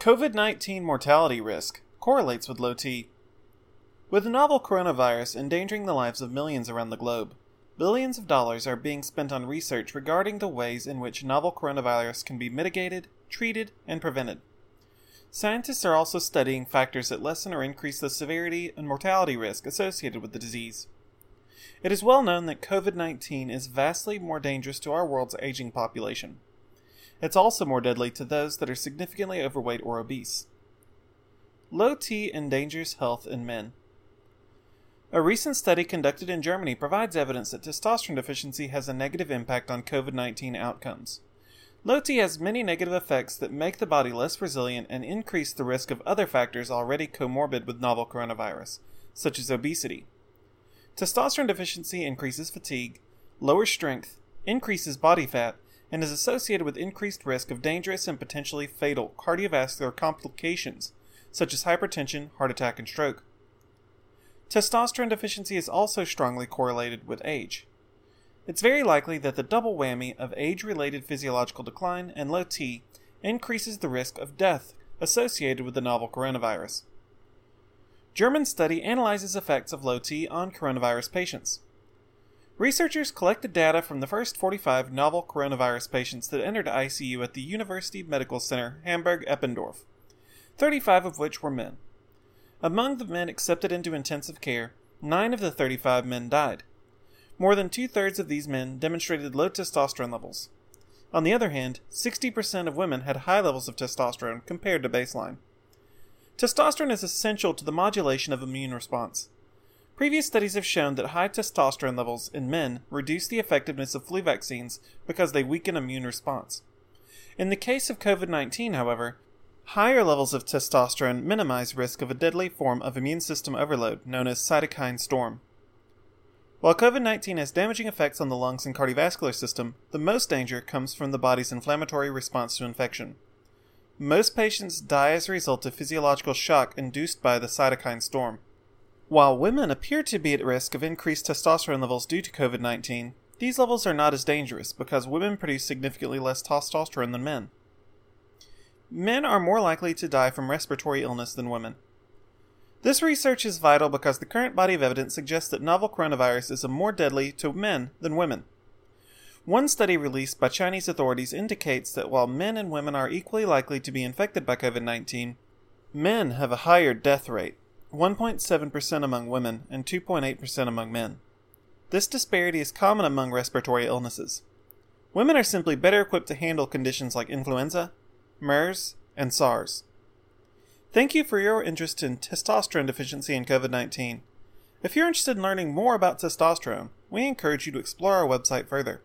COVID 19 mortality risk correlates with low T. With the novel coronavirus endangering the lives of millions around the globe, billions of dollars are being spent on research regarding the ways in which novel coronavirus can be mitigated, treated, and prevented. Scientists are also studying factors that lessen or increase the severity and mortality risk associated with the disease. It is well known that COVID 19 is vastly more dangerous to our world's aging population. It's also more deadly to those that are significantly overweight or obese. Low T endangers health in men. A recent study conducted in Germany provides evidence that testosterone deficiency has a negative impact on COVID 19 outcomes. Low T has many negative effects that make the body less resilient and increase the risk of other factors already comorbid with novel coronavirus, such as obesity. Testosterone deficiency increases fatigue, lowers strength, increases body fat, and is associated with increased risk of dangerous and potentially fatal cardiovascular complications such as hypertension, heart attack, and stroke. Testosterone deficiency is also strongly correlated with age. It's very likely that the double whammy of age related physiological decline and low T increases the risk of death associated with the novel coronavirus. German study analyzes effects of low T on coronavirus patients. Researchers collected data from the first 45 novel coronavirus patients that entered ICU at the University Medical Center Hamburg Eppendorf, 35 of which were men. Among the men accepted into intensive care, 9 of the 35 men died. More than two thirds of these men demonstrated low testosterone levels. On the other hand, 60% of women had high levels of testosterone compared to baseline. Testosterone is essential to the modulation of immune response. Previous studies have shown that high testosterone levels in men reduce the effectiveness of flu vaccines because they weaken immune response. In the case of COVID 19, however, higher levels of testosterone minimize risk of a deadly form of immune system overload known as cytokine storm. While COVID 19 has damaging effects on the lungs and cardiovascular system, the most danger comes from the body's inflammatory response to infection. Most patients die as a result of physiological shock induced by the cytokine storm. While women appear to be at risk of increased testosterone levels due to COVID 19, these levels are not as dangerous because women produce significantly less testosterone than men. Men are more likely to die from respiratory illness than women. This research is vital because the current body of evidence suggests that novel coronavirus is more deadly to men than women. One study released by Chinese authorities indicates that while men and women are equally likely to be infected by COVID 19, men have a higher death rate. 1.7% among women and 2.8% among men. This disparity is common among respiratory illnesses. Women are simply better equipped to handle conditions like influenza, MERS, and SARS. Thank you for your interest in testosterone deficiency and COVID 19. If you're interested in learning more about testosterone, we encourage you to explore our website further.